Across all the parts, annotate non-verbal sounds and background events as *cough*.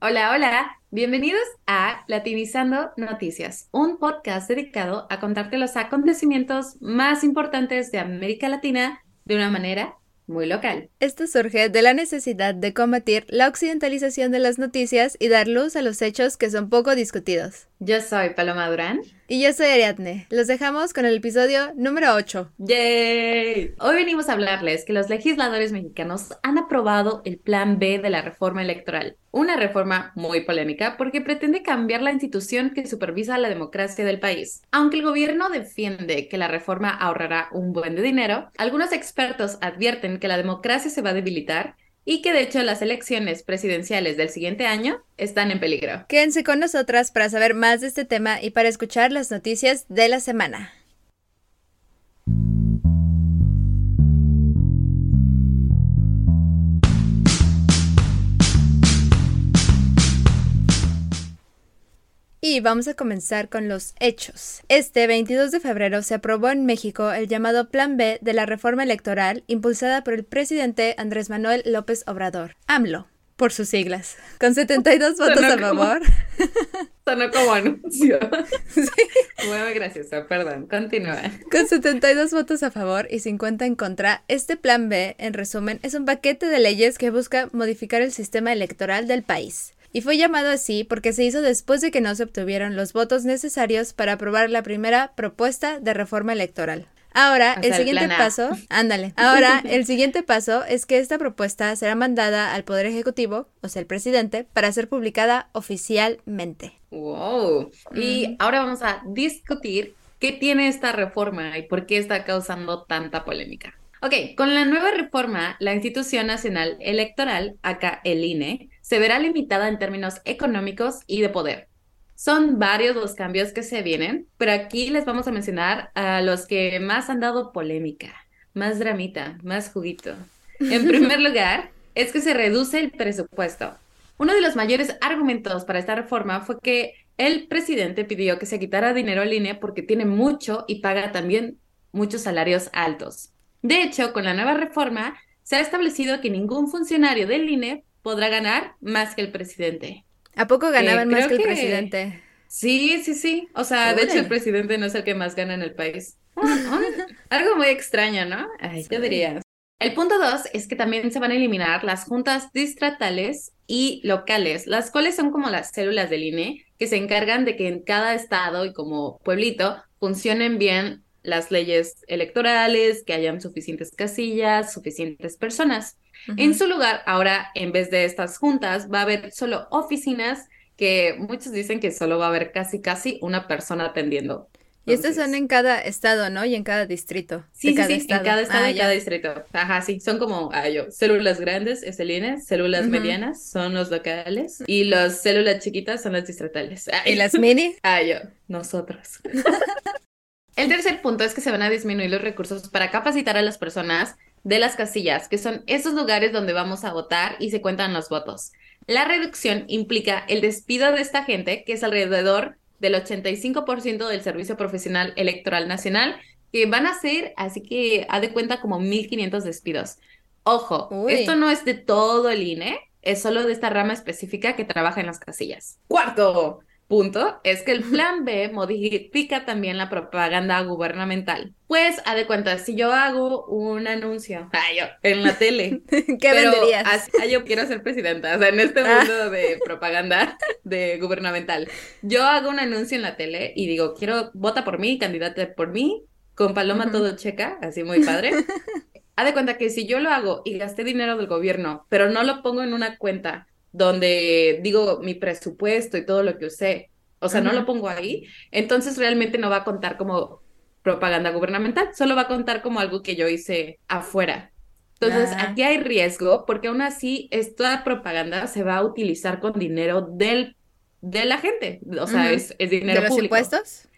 Hola, hola, bienvenidos a Latinizando Noticias, un podcast dedicado a contarte los acontecimientos más importantes de América Latina de una manera muy local. Esto surge de la necesidad de combatir la occidentalización de las noticias y dar luz a los hechos que son poco discutidos. Yo soy Paloma Durán. Y yo soy Ariadne. Los dejamos con el episodio número 8. ¡Yay! Hoy venimos a hablarles que los legisladores mexicanos han aprobado el Plan B de la reforma electoral. Una reforma muy polémica porque pretende cambiar la institución que supervisa la democracia del país. Aunque el gobierno defiende que la reforma ahorrará un buen de dinero, algunos expertos advierten que la democracia se va a debilitar y que de hecho las elecciones presidenciales del siguiente año están en peligro. Quédense con nosotras para saber más de este tema y para escuchar las noticias de la semana. Y vamos a comenzar con los hechos. Este 22 de febrero se aprobó en México el llamado Plan B de la reforma electoral impulsada por el presidente Andrés Manuel López Obrador, AMLO, por sus siglas, con 72 votos a favor. *laughs* Sonó como anuncio. *laughs* sí. Muy gracioso, perdón, continúa. Con 72 votos a favor y 50 en contra, este Plan B, en resumen, es un paquete de leyes que busca modificar el sistema electoral del país y fue llamado así porque se hizo después de que no se obtuvieron los votos necesarios para aprobar la primera propuesta de reforma electoral. Ahora, el siguiente paso, *laughs* ándale, ahora el siguiente paso es que esta propuesta será mandada al Poder Ejecutivo, o sea, el presidente, para ser publicada oficialmente. Wow. Y ahora vamos a discutir qué tiene esta reforma y por qué está causando tanta polémica. Ok, con la nueva reforma, la Institución Nacional Electoral, acá el INE, se verá limitada en términos económicos y de poder. Son varios los cambios que se vienen, pero aquí les vamos a mencionar a los que más han dado polémica, más dramita, más juguito. En *laughs* primer lugar, es que se reduce el presupuesto. Uno de los mayores argumentos para esta reforma fue que el presidente pidió que se quitara dinero al INE porque tiene mucho y paga también muchos salarios altos. De hecho, con la nueva reforma, se ha establecido que ningún funcionario del INE podrá ganar más que el presidente. ¿A poco ganaban más que el presidente? Sí, sí, sí. O sea, de hecho, el presidente no es el que más gana en el país. *laughs* Algo muy extraño, ¿no? Ay, yo diría. El punto dos es que también se van a eliminar las juntas distratales y locales, las cuales son como las células del INE que se encargan de que en cada estado y como pueblito funcionen bien las leyes electorales, que hayan suficientes casillas, suficientes personas. En su lugar, ahora, en vez de estas juntas, va a haber solo oficinas que muchos dicen que solo va a haber casi, casi una persona atendiendo. Y estas son en cada estado, ¿no? Y en cada distrito. Sí, sí, sí, en cada estado y ah, cada distrito. Ajá, sí, son como, ah, yo, células grandes es el INE, células medianas son los locales y las células chiquitas son las distritales. ¿Y las mini? *laughs* Ah, yo, nosotros. *laughs* El tercer punto es que se van a disminuir los recursos para capacitar a las personas de las casillas, que son esos lugares donde vamos a votar y se cuentan los votos. La reducción implica el despido de esta gente, que es alrededor del 85% del Servicio Profesional Electoral Nacional, que van a ser, así que ha de cuenta como 1.500 despidos. Ojo, esto no es de todo el INE, es solo de esta rama específica que trabaja en las casillas. Cuarto, punto es que el plan B modifica también la propaganda gubernamental. Pues, a de cuenta, si yo hago un anuncio en la tele, *laughs* ¿qué venderías? yo quiero ser presidenta, o sea, en este ah. mundo de propaganda de gubernamental. Yo hago un anuncio en la tele y digo, quiero, vota por mí, candidata por mí, con paloma todo checa, así muy padre. *laughs* Haz de cuenta que si yo lo hago y gasté dinero del gobierno, pero no lo pongo en una cuenta donde digo mi presupuesto y todo lo que usé, o sea, no lo pongo ahí, entonces realmente no va a contar como propaganda gubernamental, solo va a contar como algo que yo hice afuera. Entonces, aquí hay riesgo porque aún así esta propaganda se va a utilizar con dinero del, de la gente, o sea, es, es, dinero ¿De los impuestos?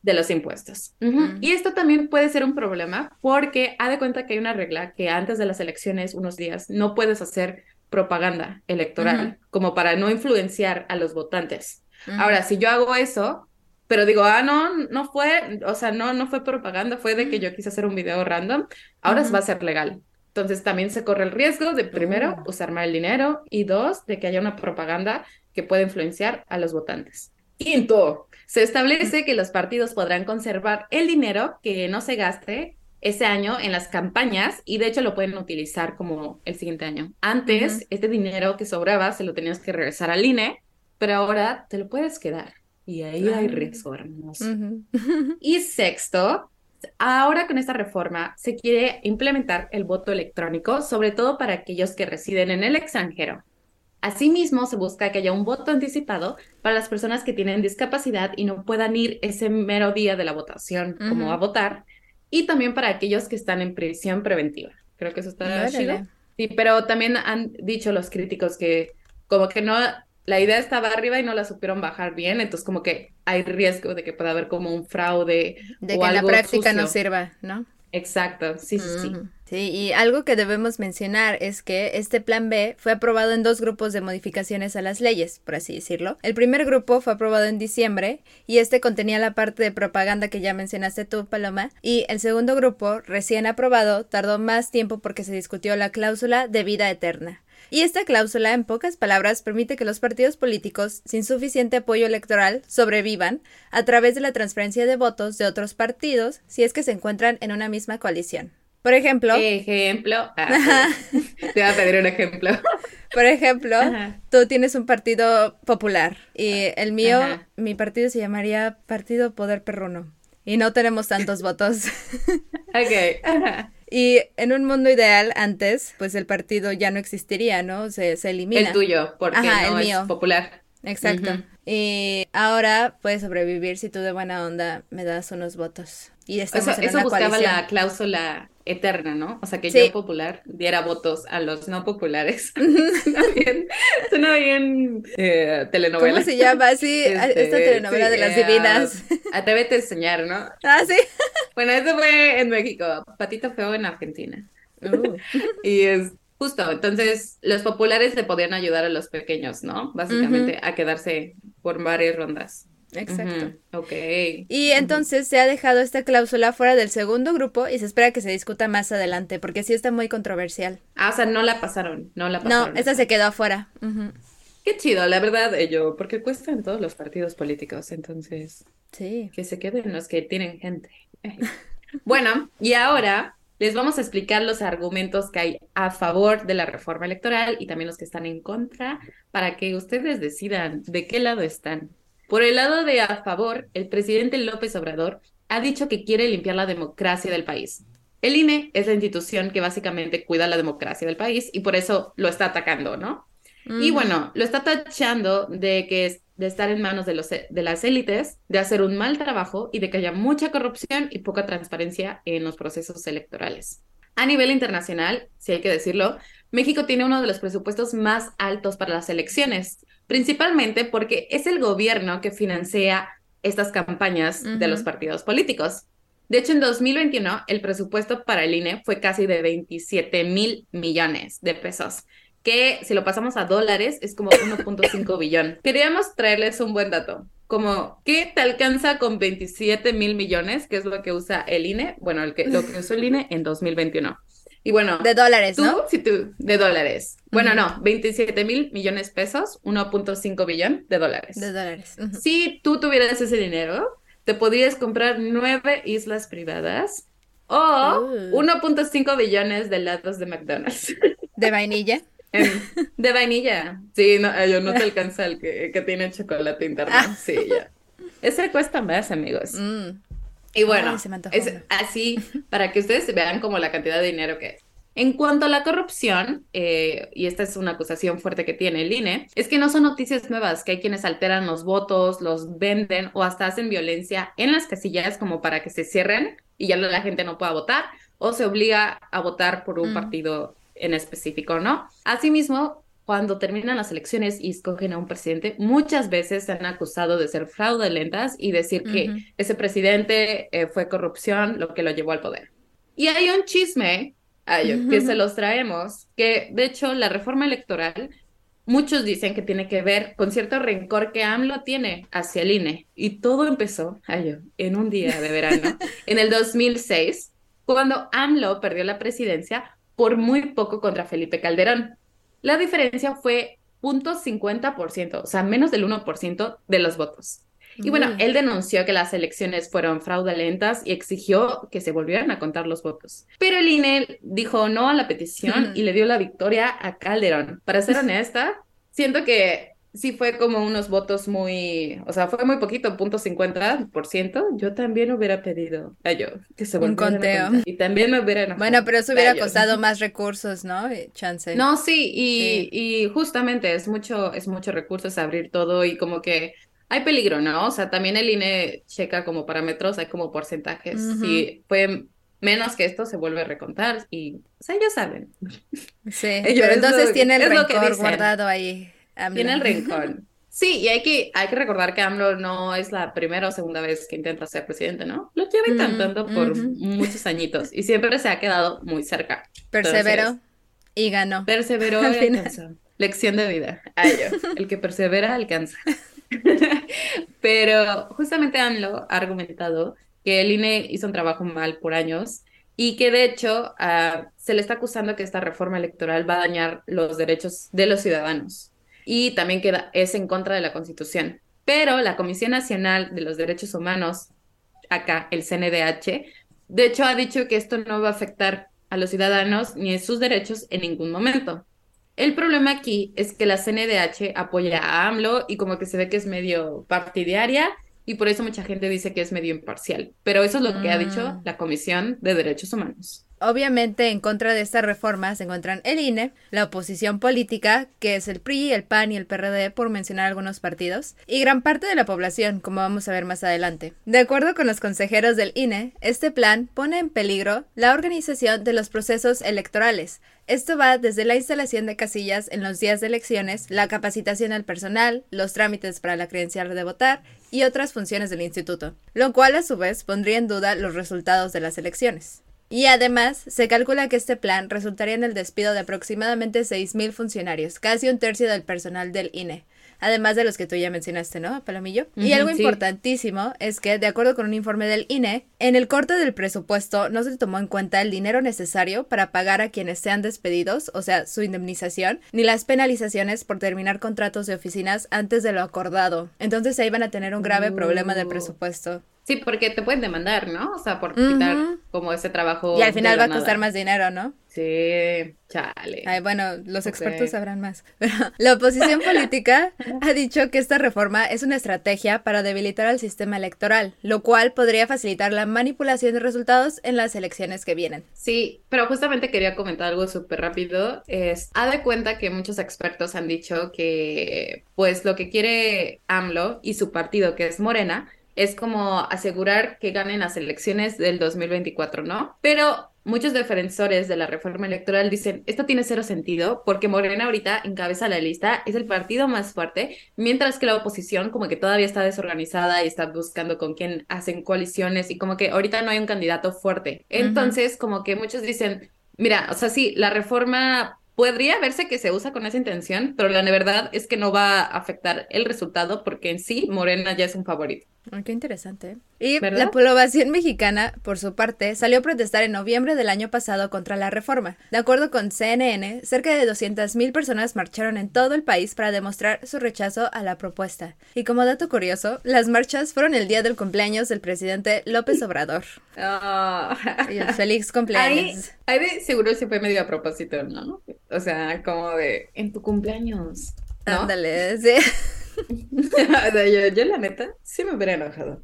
De los impuestos. Y esto también puede ser un problema porque ha de cuenta que hay una regla que antes de las elecciones, unos días, no puedes hacer propaganda electoral, como para no influenciar a los votantes. Ahora, si yo hago eso, pero digo, ah, no, no fue, o sea, no, no fue propaganda, fue de que yo quise hacer un video random, ahora va a ser legal. Entonces también se corre el riesgo de, primero, Oh. usar mal el dinero y dos, de que haya una propaganda que pueda influenciar a los votantes. Quinto, se establece que los partidos podrán conservar el dinero que no se gaste ese año en las campañas y de hecho lo pueden utilizar como el siguiente año. Antes, este dinero que sobraba se lo tenías que regresar al INE, pero ahora te lo puedes quedar. Y ahí hay hermoso. Ujú. *laughs* Y sexto, ahora con esta reforma se quiere implementar el voto electrónico, sobre todo para aquellos que residen en el extranjero. Asimismo, se busca que haya un voto anticipado para las personas que tienen discapacidad y no puedan ir ese mero día de la votación como a votar, y también para aquellos que están en prisión preventiva. Creo que eso está Órale. chido. Sí, pero también han dicho los críticos que como que no, la idea estaba arriba y no la supieron bajar bien, entonces como que hay riesgo de que pueda haber como un fraude De o que en la algo práctica no sirva, ¿no? Exacto, sí, sí, sí. Sí, y algo que debemos mencionar es que este plan B fue aprobado en dos grupos de modificaciones a las leyes, por así decirlo. El primer grupo fue aprobado en diciembre y este contenía la parte de propaganda que ya mencionaste tú, Paloma, y el segundo grupo, recién aprobado, tardó más tiempo porque se discutió la cláusula de vida eterna. Y esta cláusula, en pocas palabras, permite que los partidos políticos sin suficiente apoyo electoral sobrevivan a través de la transferencia de votos de otros partidos si es que se encuentran en una misma coalición. Por ejemplo, Ejemplo. Ah. *laughs* Te voy a pedir un ejemplo. por ejemplo, Ajá. tú tienes un partido popular y el mío, Ajá. mi partido se llamaría Partido Poder Perruno y no tenemos tantos *laughs* votos. Ok. Ajá. Y en un mundo ideal antes, pues el partido ya no existiría, ¿no? Se, se elimina. El tuyo, porque Ajá, no el es mío. popular. Exacto. Y ahora puedes sobrevivir si tú de buena onda me das unos votos. Y estamos Eso, en eso una buscaba coalición. la cláusula eterna, ¿no? O sea, que Sí. yo popular diera votos a los no populares. *laughs* *laughs* suena bien, suena bien eh, telenovela. ¿Cómo se llama? Sí, *laughs* Este, esta telenovela sí, de las eh, divinas. Atrévete a enseñar, ¿no? Ah, sí. Bueno, eso fue en México, Patito Feo en Argentina. Uh, Y es justo, entonces los populares le podían ayudar a los pequeños, ¿no? Básicamente a quedarse por varias rondas. Exacto. Ok. Y entonces se ha dejado esta cláusula fuera del segundo grupo y se espera que se discuta más adelante, porque sí está muy controversial. Ah, o sea, no la pasaron, no la No, pasaron. esta se quedó afuera. Qué chido, la verdad, ello, porque cuestan todos los partidos políticos, entonces Sí. que se queden los que tienen gente. *laughs* Bueno, y ahora les vamos a explicar los argumentos que hay a favor de la reforma electoral y también los que están en contra para que ustedes decidan de qué lado están. Por el lado de a favor, el presidente López Obrador ha dicho que quiere limpiar la democracia del país. El INE es la institución que básicamente cuida la democracia del país y por eso lo está atacando, ¿no? Y bueno, lo está tachando de que es de estar en manos de, los, de las élites, de hacer un mal trabajo y de que haya mucha corrupción y poca transparencia en los procesos electorales. A nivel internacional, si hay que decirlo, México tiene uno de los presupuestos más altos para las elecciones, principalmente porque es el gobierno que financia estas campañas de los partidos políticos. De hecho, en 2021 el presupuesto para el INE fue casi de 27 mil millones de pesos, que si lo pasamos a dólares es como 1.5 *laughs* billón. Queríamos traerles un buen dato, como ¿qué te alcanza con 27 mil millones? Que es lo que usa el INE, bueno, el que, lo que usó el INE en 2021. Y bueno, De dólares, tú, ¿no? si tú, de dólares. Bueno, no, 27 mil millones pesos, 1.5 billón de dólares. De dólares. Si tú tuvieras ese dinero, te podrías comprar nueve islas privadas o Uh. 1.5 billones de helados de McDonald's. De vainilla. *laughs* En- de vainilla. Sí, no, yo no te alcanza el que, que tiene chocolate interno. Ah. *laughs* Sí, ya. Ese cuesta más, amigos. Mm. Y bueno, Ay, se me antojó es así *laughs* para que ustedes vean como la cantidad de dinero que es. En cuanto a la corrupción, eh, y esta es una acusación fuerte que tiene el INE, es que no son noticias nuevas, que hay quienes alteran los votos, los venden o hasta hacen violencia en las casillas como para que se cierren y ya la gente no pueda votar o se obliga a votar por un Mm. partido en específico, ¿no? Asimismo, cuando terminan las elecciones y escogen a un presidente, muchas veces se han acusado de ser fraudulentas y decir que Ujú. ese presidente eh, fue corrupción lo que lo llevó al poder. Y hay un chisme ay, que se los traemos, que de hecho la reforma electoral, muchos dicen que tiene que ver con cierto rencor que AMLO tiene hacia el INE. Y todo empezó, ay, en un día de verano, *laughs* en el 2006, cuando AMLO perdió la presidencia por muy poco contra Felipe Calderón. La diferencia fue 0.50%, o sea, menos del 1% de los votos. Y bueno, él denunció que las elecciones fueron fraudulentas y exigió que se volvieran a contar los votos. Pero el INE dijo no a la petición y le dio la victoria a Calderón. Para ser *laughs* honesta, siento que sí fue como unos votos muy, o sea, fue muy poquito, punto 50%. Yo también hubiera pedido a yo que se Un conteo. y también me hubiera Bueno, pero eso hubiera costado más recursos, ¿no? Chance. No, sí y, y justamente es mucho, es mucho recursos abrir todo y como que hay peligro, ¿no? O sea, también el INE checa como parámetros, hay como porcentajes. Si fue menos que esto, se vuelve a recontar y, o sea, ellos saben. Sí, *laughs* pero entonces tiene el rencor guardado ahí. Tiene el rencor. Sí, y hay que, hay que recordar que AMLO no es la primera o segunda vez que intenta ser presidente, ¿no? Lo lleva intentando por muchos añitos y siempre se ha quedado muy cerca. Perseveró y ganó. Perseveró y alcanzó. Lección de vida. Ay, el que persevera alcanza. *laughs* Pero justamente AMLO ha argumentado que el INE hizo un trabajo mal por años y que de hecho ah, se le está acusando que esta reforma electoral va a dañar los derechos de los ciudadanos y también que es en contra de la Constitución. Pero la Comisión Nacional de los Derechos Humanos, acá el CNDH, de hecho ha dicho que esto no va a afectar a los ciudadanos ni a sus derechos en ningún momento. El problema aquí es que la CNDH apoya a AMLO y como que se ve que es medio partidaria y por eso mucha gente dice que es medio imparcial. Pero eso es lo que ha dicho ah. la Comisión de Derechos Humanos. Obviamente, en contra de esta reforma se encuentran el INE, la oposición política, que es el PRI, el PAN y el PRD, por mencionar algunos partidos, y gran parte de la población, como vamos a ver más adelante. De acuerdo con los consejeros del INE, este plan pone en peligro la organización de los procesos electorales. Esto va desde la instalación de casillas en los días de elecciones, la capacitación al personal, los trámites para la credencial de votar y otras funciones del instituto, lo cual a su vez pondría en duda los resultados de las elecciones. Y además, se calcula que este plan resultaría en el despido de aproximadamente 6.000 funcionarios, casi un tercio del personal del INE, además de los que tú ya mencionaste, ¿no, Palomillo? y algo importantísimo es que, de acuerdo con un informe del INE, en el corte del presupuesto no se tomó en cuenta el dinero necesario para pagar a quienes sean despedidos, o sea, su indemnización, ni las penalizaciones por terminar contratos de oficinas antes de lo acordado. Entonces ahí van a tener un grave problema del uh. presupuesto. Sí, porque te pueden demandar, ¿no? O sea, por quitar como ese trabajo. Y al final va a costar más dinero, ¿no? Sí, chale. Ay, bueno, los expertos sabrán más. *laughs* Pero la oposición política *laughs* ha dicho que esta reforma es una estrategia para debilitar al sistema electoral, lo cual podría facilitar la manipulación de resultados en las elecciones que vienen. Sí, pero justamente quería comentar algo súper rápido. Es, ha de cuenta que muchos expertos han dicho que, pues, lo que quiere AMLO y su partido, que es Morena, es como asegurar que ganen las elecciones del 2024, ¿no? Pero muchos defensores de la reforma electoral dicen, esto tiene cero sentido porque Morena ahorita encabeza la lista, es el partido más fuerte, mientras que la oposición como que todavía está desorganizada y está buscando con quién hacen coaliciones y como que ahorita no hay un candidato fuerte. Entonces, como que muchos dicen, mira, o sea, sí, la reforma podría verse que se usa con esa intención, pero la verdad es que no va a afectar el resultado porque en sí Morena ya es un favorito. Qué interesante. ¿eh? Y la población mexicana, por su parte, salió a protestar en noviembre del año pasado contra la reforma. De acuerdo con CNN, cerca de 200.000 personas marcharon en todo el país para demostrar su rechazo a la propuesta. Y como dato curioso, las marchas fueron el día del cumpleaños del presidente López Obrador. Oh. feliz cumpleaños. Ahí, de seguro se fue medio a propósito, ¿no? O sea, como de en tu cumpleaños. Ándale, sí. O *laughs* sea, yo, yo la neta sí me hubiera enojado.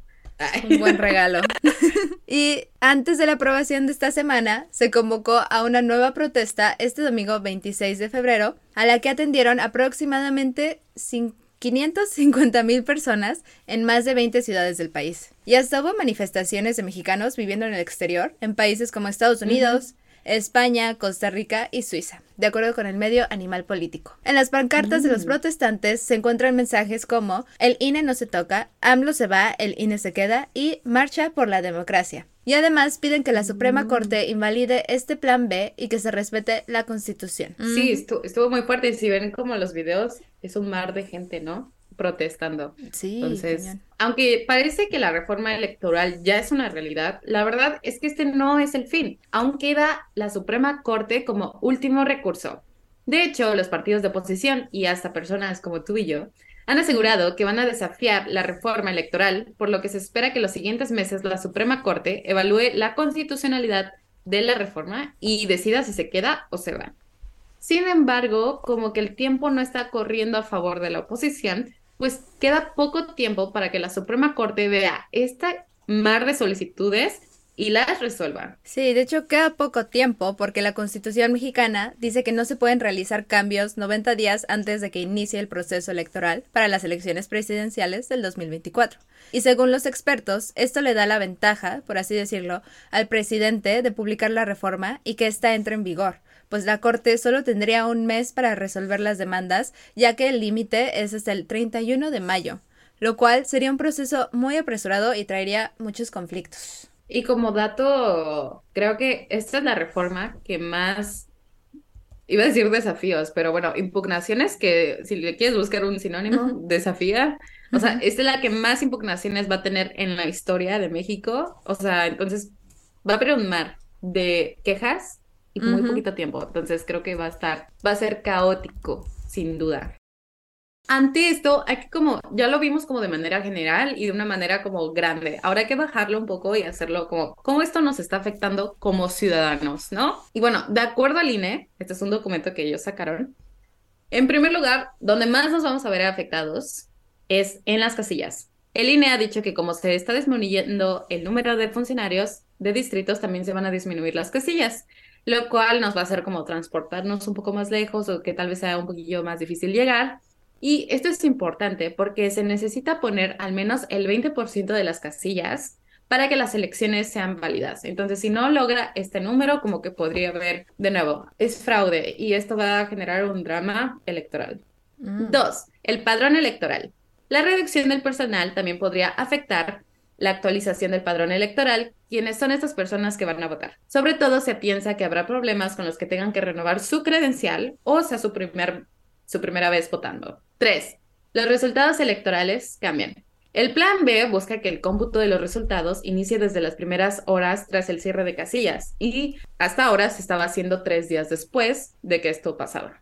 Un buen regalo. *laughs* y antes de la aprobación de esta semana, se convocó a una nueva protesta este domingo 26 de febrero, a la que atendieron aproximadamente 550 mil personas en más de 20 ciudades del país. Y hasta hubo manifestaciones de mexicanos viviendo en el exterior, en países como Estados Unidos, España, Costa Rica y Suiza, de acuerdo con el medio Animal Político. En las pancartas de los mm. protestantes se encuentran mensajes como el INE no se toca, AMLO se va, el INE se queda y marcha por la democracia. Y además piden que la Suprema mm. Corte invalide este plan B y que se respete la Constitución. Sí, estuvo, estuvo muy fuerte. Si ven como los videos, es un mar de gente, ¿no? Protestando. Sí. Entonces, aunque parece que la reforma electoral ya es una realidad, la verdad es que este no es el fin. Aún queda la Suprema Corte como último recurso. De hecho, los partidos de oposición y hasta personas como tú y yo han asegurado que van a desafiar la reforma electoral, por lo que se espera que los siguientes meses la Suprema Corte evalúe la constitucionalidad de la reforma y decida si se queda o se va. Sin embargo, como que el tiempo no está corriendo a favor de la oposición, pues queda poco tiempo para que la Suprema Corte vea esta mar de solicitudes y las resuelva. Sí, de hecho queda poco tiempo porque la Constitución mexicana dice que no se pueden realizar cambios 90 días antes de que inicie el proceso electoral para las elecciones presidenciales del 2024. Y según los expertos, esto le da la ventaja, por así decirlo, al presidente de publicar la reforma y que ésta entre en vigor, pues la Corte solo tendría un mes para resolver las demandas, ya que el límite es hasta el 31 de mayo, lo cual sería un proceso muy apresurado y traería muchos conflictos. Y como dato, creo que esta es la reforma que más, iba a decir desafíos, pero bueno, impugnaciones que si le quieres buscar un sinónimo, desafía. O sea, esta es la que más impugnaciones va a tener en la historia de México. O sea, entonces va a haber un mar de quejas y muy poquito tiempo. Entonces creo que va a estar, va a ser caótico, sin duda. Ante esto, hay que como, ya lo vimos como de manera general y de una manera como grande. Ahora hay que bajarlo un poco y hacerlo como, cómo esto nos está afectando como ciudadanos, ¿no? Y bueno, de acuerdo al INE, este es un documento que ellos sacaron. En primer lugar, donde más nos vamos a ver afectados es en las casillas. El INE ha dicho que como se está disminuyendo el número de funcionarios de distritos, también se van a disminuir las casillas, lo cual nos va a hacer como transportarnos un poco más lejos o que tal vez sea un poquillo más difícil llegar y esto es importante porque se necesita poner al menos el 20% de las casillas para que las elecciones sean válidas. Entonces, si no logra este número, como que podría haber, de nuevo, es fraude y esto va a generar un drama electoral. Mm. Dos, el padrón electoral. La reducción del personal también podría afectar la actualización del padrón electoral, quiénes son estas personas que van a votar. Sobre todo se piensa que habrá problemas con los que tengan que renovar su credencial o sea su primer su primera vez votando. 3. Los resultados electorales cambian. El plan B busca que el cómputo de los resultados inicie desde las primeras horas tras el cierre de casillas y hasta ahora se estaba haciendo tres días después de que esto pasaba.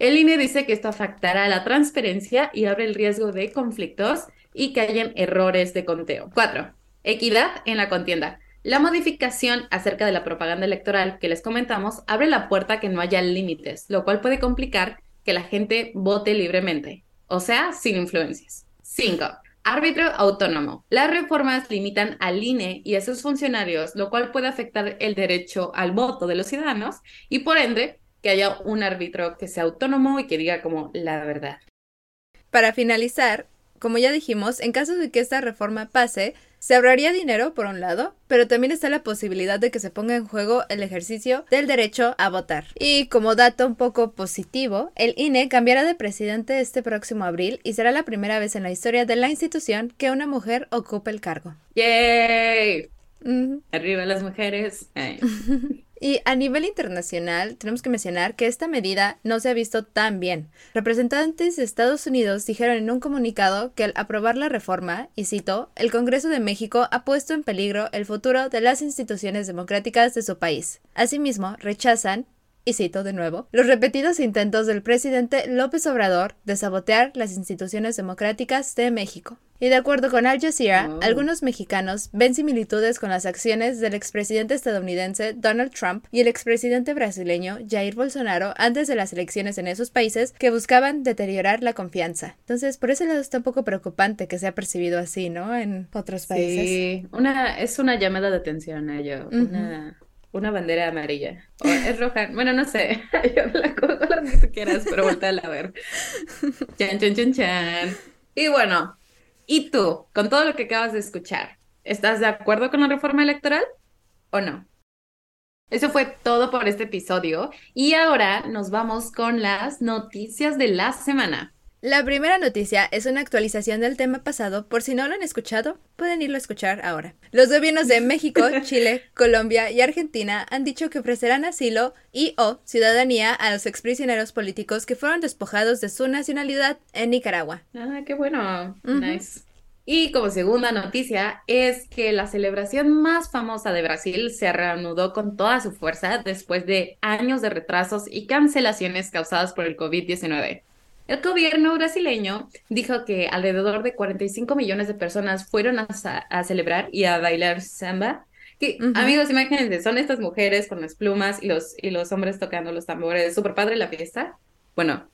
El INE dice que esto afectará la transparencia y abre el riesgo de conflictos y que hayan errores de conteo. 4. Equidad en la contienda. La modificación acerca de la propaganda electoral que les comentamos abre la puerta a que no haya límites, lo cual puede complicar que la gente vote libremente, o sea, sin influencias. 5. Árbitro autónomo. Las reformas limitan al INE y a sus funcionarios, lo cual puede afectar el derecho al voto de los ciudadanos y por ende que haya un árbitro que sea autónomo y que diga como la verdad. Para finalizar, como ya dijimos, en caso de que esta reforma pase, se ahorraría dinero, por un lado, pero también está la posibilidad de que se ponga en juego el ejercicio del derecho a votar. Y como dato un poco positivo, el INE cambiará de presidente este próximo abril y será la primera vez en la historia de la institución que una mujer ocupe el cargo. ¡Yay! Arriba las mujeres. *laughs* Y a nivel internacional, tenemos que mencionar que esta medida no se ha visto tan bien. Representantes de Estados Unidos dijeron en un comunicado que al aprobar la reforma, y cito, el Congreso de México ha puesto en peligro el futuro de las instituciones democráticas de su país. Asimismo, rechazan y cito de nuevo, los repetidos intentos del presidente López Obrador de sabotear las instituciones democráticas de México. Y de acuerdo con Al Jazeera, oh. algunos mexicanos ven similitudes con las acciones del expresidente estadounidense Donald Trump y el expresidente brasileño Jair Bolsonaro antes de las elecciones en esos países que buscaban deteriorar la confianza. Entonces, por ese lado está un poco preocupante que sea percibido así, ¿no? En otros países. Sí, una, es una llamada de atención a ello, una una bandera amarilla. O es roja. Bueno, no sé. *laughs* Yo la cojo lo que tú quieras, pero vuelta a ver. Chan, chan, chan, chan. Y bueno, ¿y tú, con todo lo que acabas de escuchar, estás de acuerdo con la reforma electoral o no? Eso fue todo por este episodio. Y ahora nos vamos con las noticias de la semana. La primera noticia es una actualización del tema pasado, por si no lo han escuchado, pueden irlo a escuchar ahora. Los gobiernos de México, *laughs* Chile, Colombia y Argentina han dicho que ofrecerán asilo y o ciudadanía a los exprisioneros políticos que fueron despojados de su nacionalidad en Nicaragua. Ah, qué bueno. Nice. Y como segunda noticia es que la celebración más famosa de Brasil se reanudó con toda su fuerza después de años de retrasos y cancelaciones causadas por el COVID-19. El gobierno brasileño dijo que alrededor de 45 millones de personas fueron a, celebrar y a bailar samba. Que, amigos, imagínense, son estas mujeres con las plumas y los, y los hombres tocando los tambores. Súper padre la fiesta. Bueno,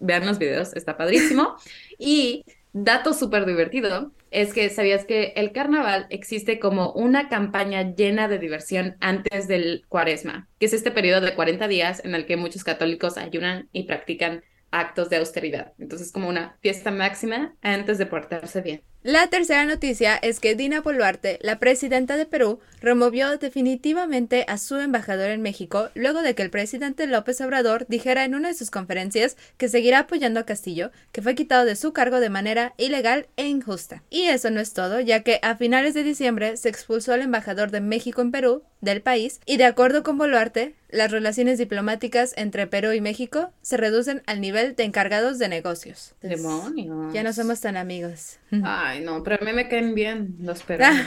vean los videos, está padrísimo. *laughs* y dato súper divertido es que sabías que el carnaval existe como una campaña llena de diversión antes del cuaresma, que es este periodo de 40 días en el que muchos católicos ayunan y practican actos de austeridad. Entonces, como una fiesta máxima antes de portarse bien. La tercera noticia es que Dina Boluarte, la presidenta de Perú, removió definitivamente a su embajador en México luego de que el presidente López Obrador dijera en una de sus conferencias que seguirá apoyando a Castillo, que fue quitado de su cargo de manera ilegal e injusta. Y eso no es todo, ya que a finales de diciembre se expulsó al embajador de México en Perú del país y de acuerdo con Boluarte, las relaciones diplomáticas entre Perú y México se reducen al nivel de encargados de negocios. Demonios. Ya no somos tan amigos. Ay, no, pero a mí me caen bien los peruanos.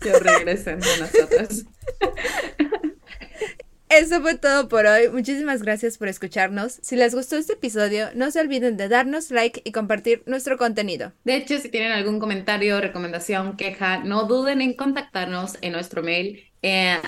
que regresen de nosotros. Eso fue todo por hoy. Muchísimas gracias por escucharnos. Si les gustó este episodio, no se olviden de darnos like y compartir nuestro contenido. De hecho, si tienen algún comentario, recomendación, queja, no duden en contactarnos en nuestro mail eh,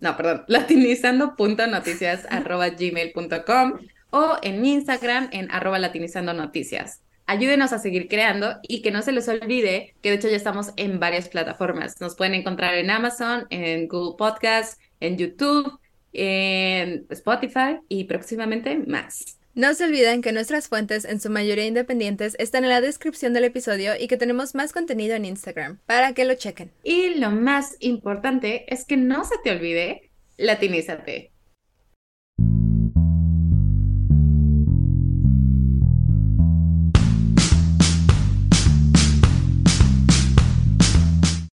no, perdón, *laughs* latinizando.noticias.gmail.com o en Instagram en arroba latinizando noticias ayúdenos a seguir creando y que no se les olvide que de hecho ya estamos en varias plataformas. Nos pueden encontrar en Amazon, en Google Podcast, en YouTube, en Spotify y próximamente más. No se olviden que nuestras fuentes, en su mayoría independientes, están en la descripción del episodio y que tenemos más contenido en Instagram para que lo chequen. Y lo más importante es que no se te olvide, latinízate.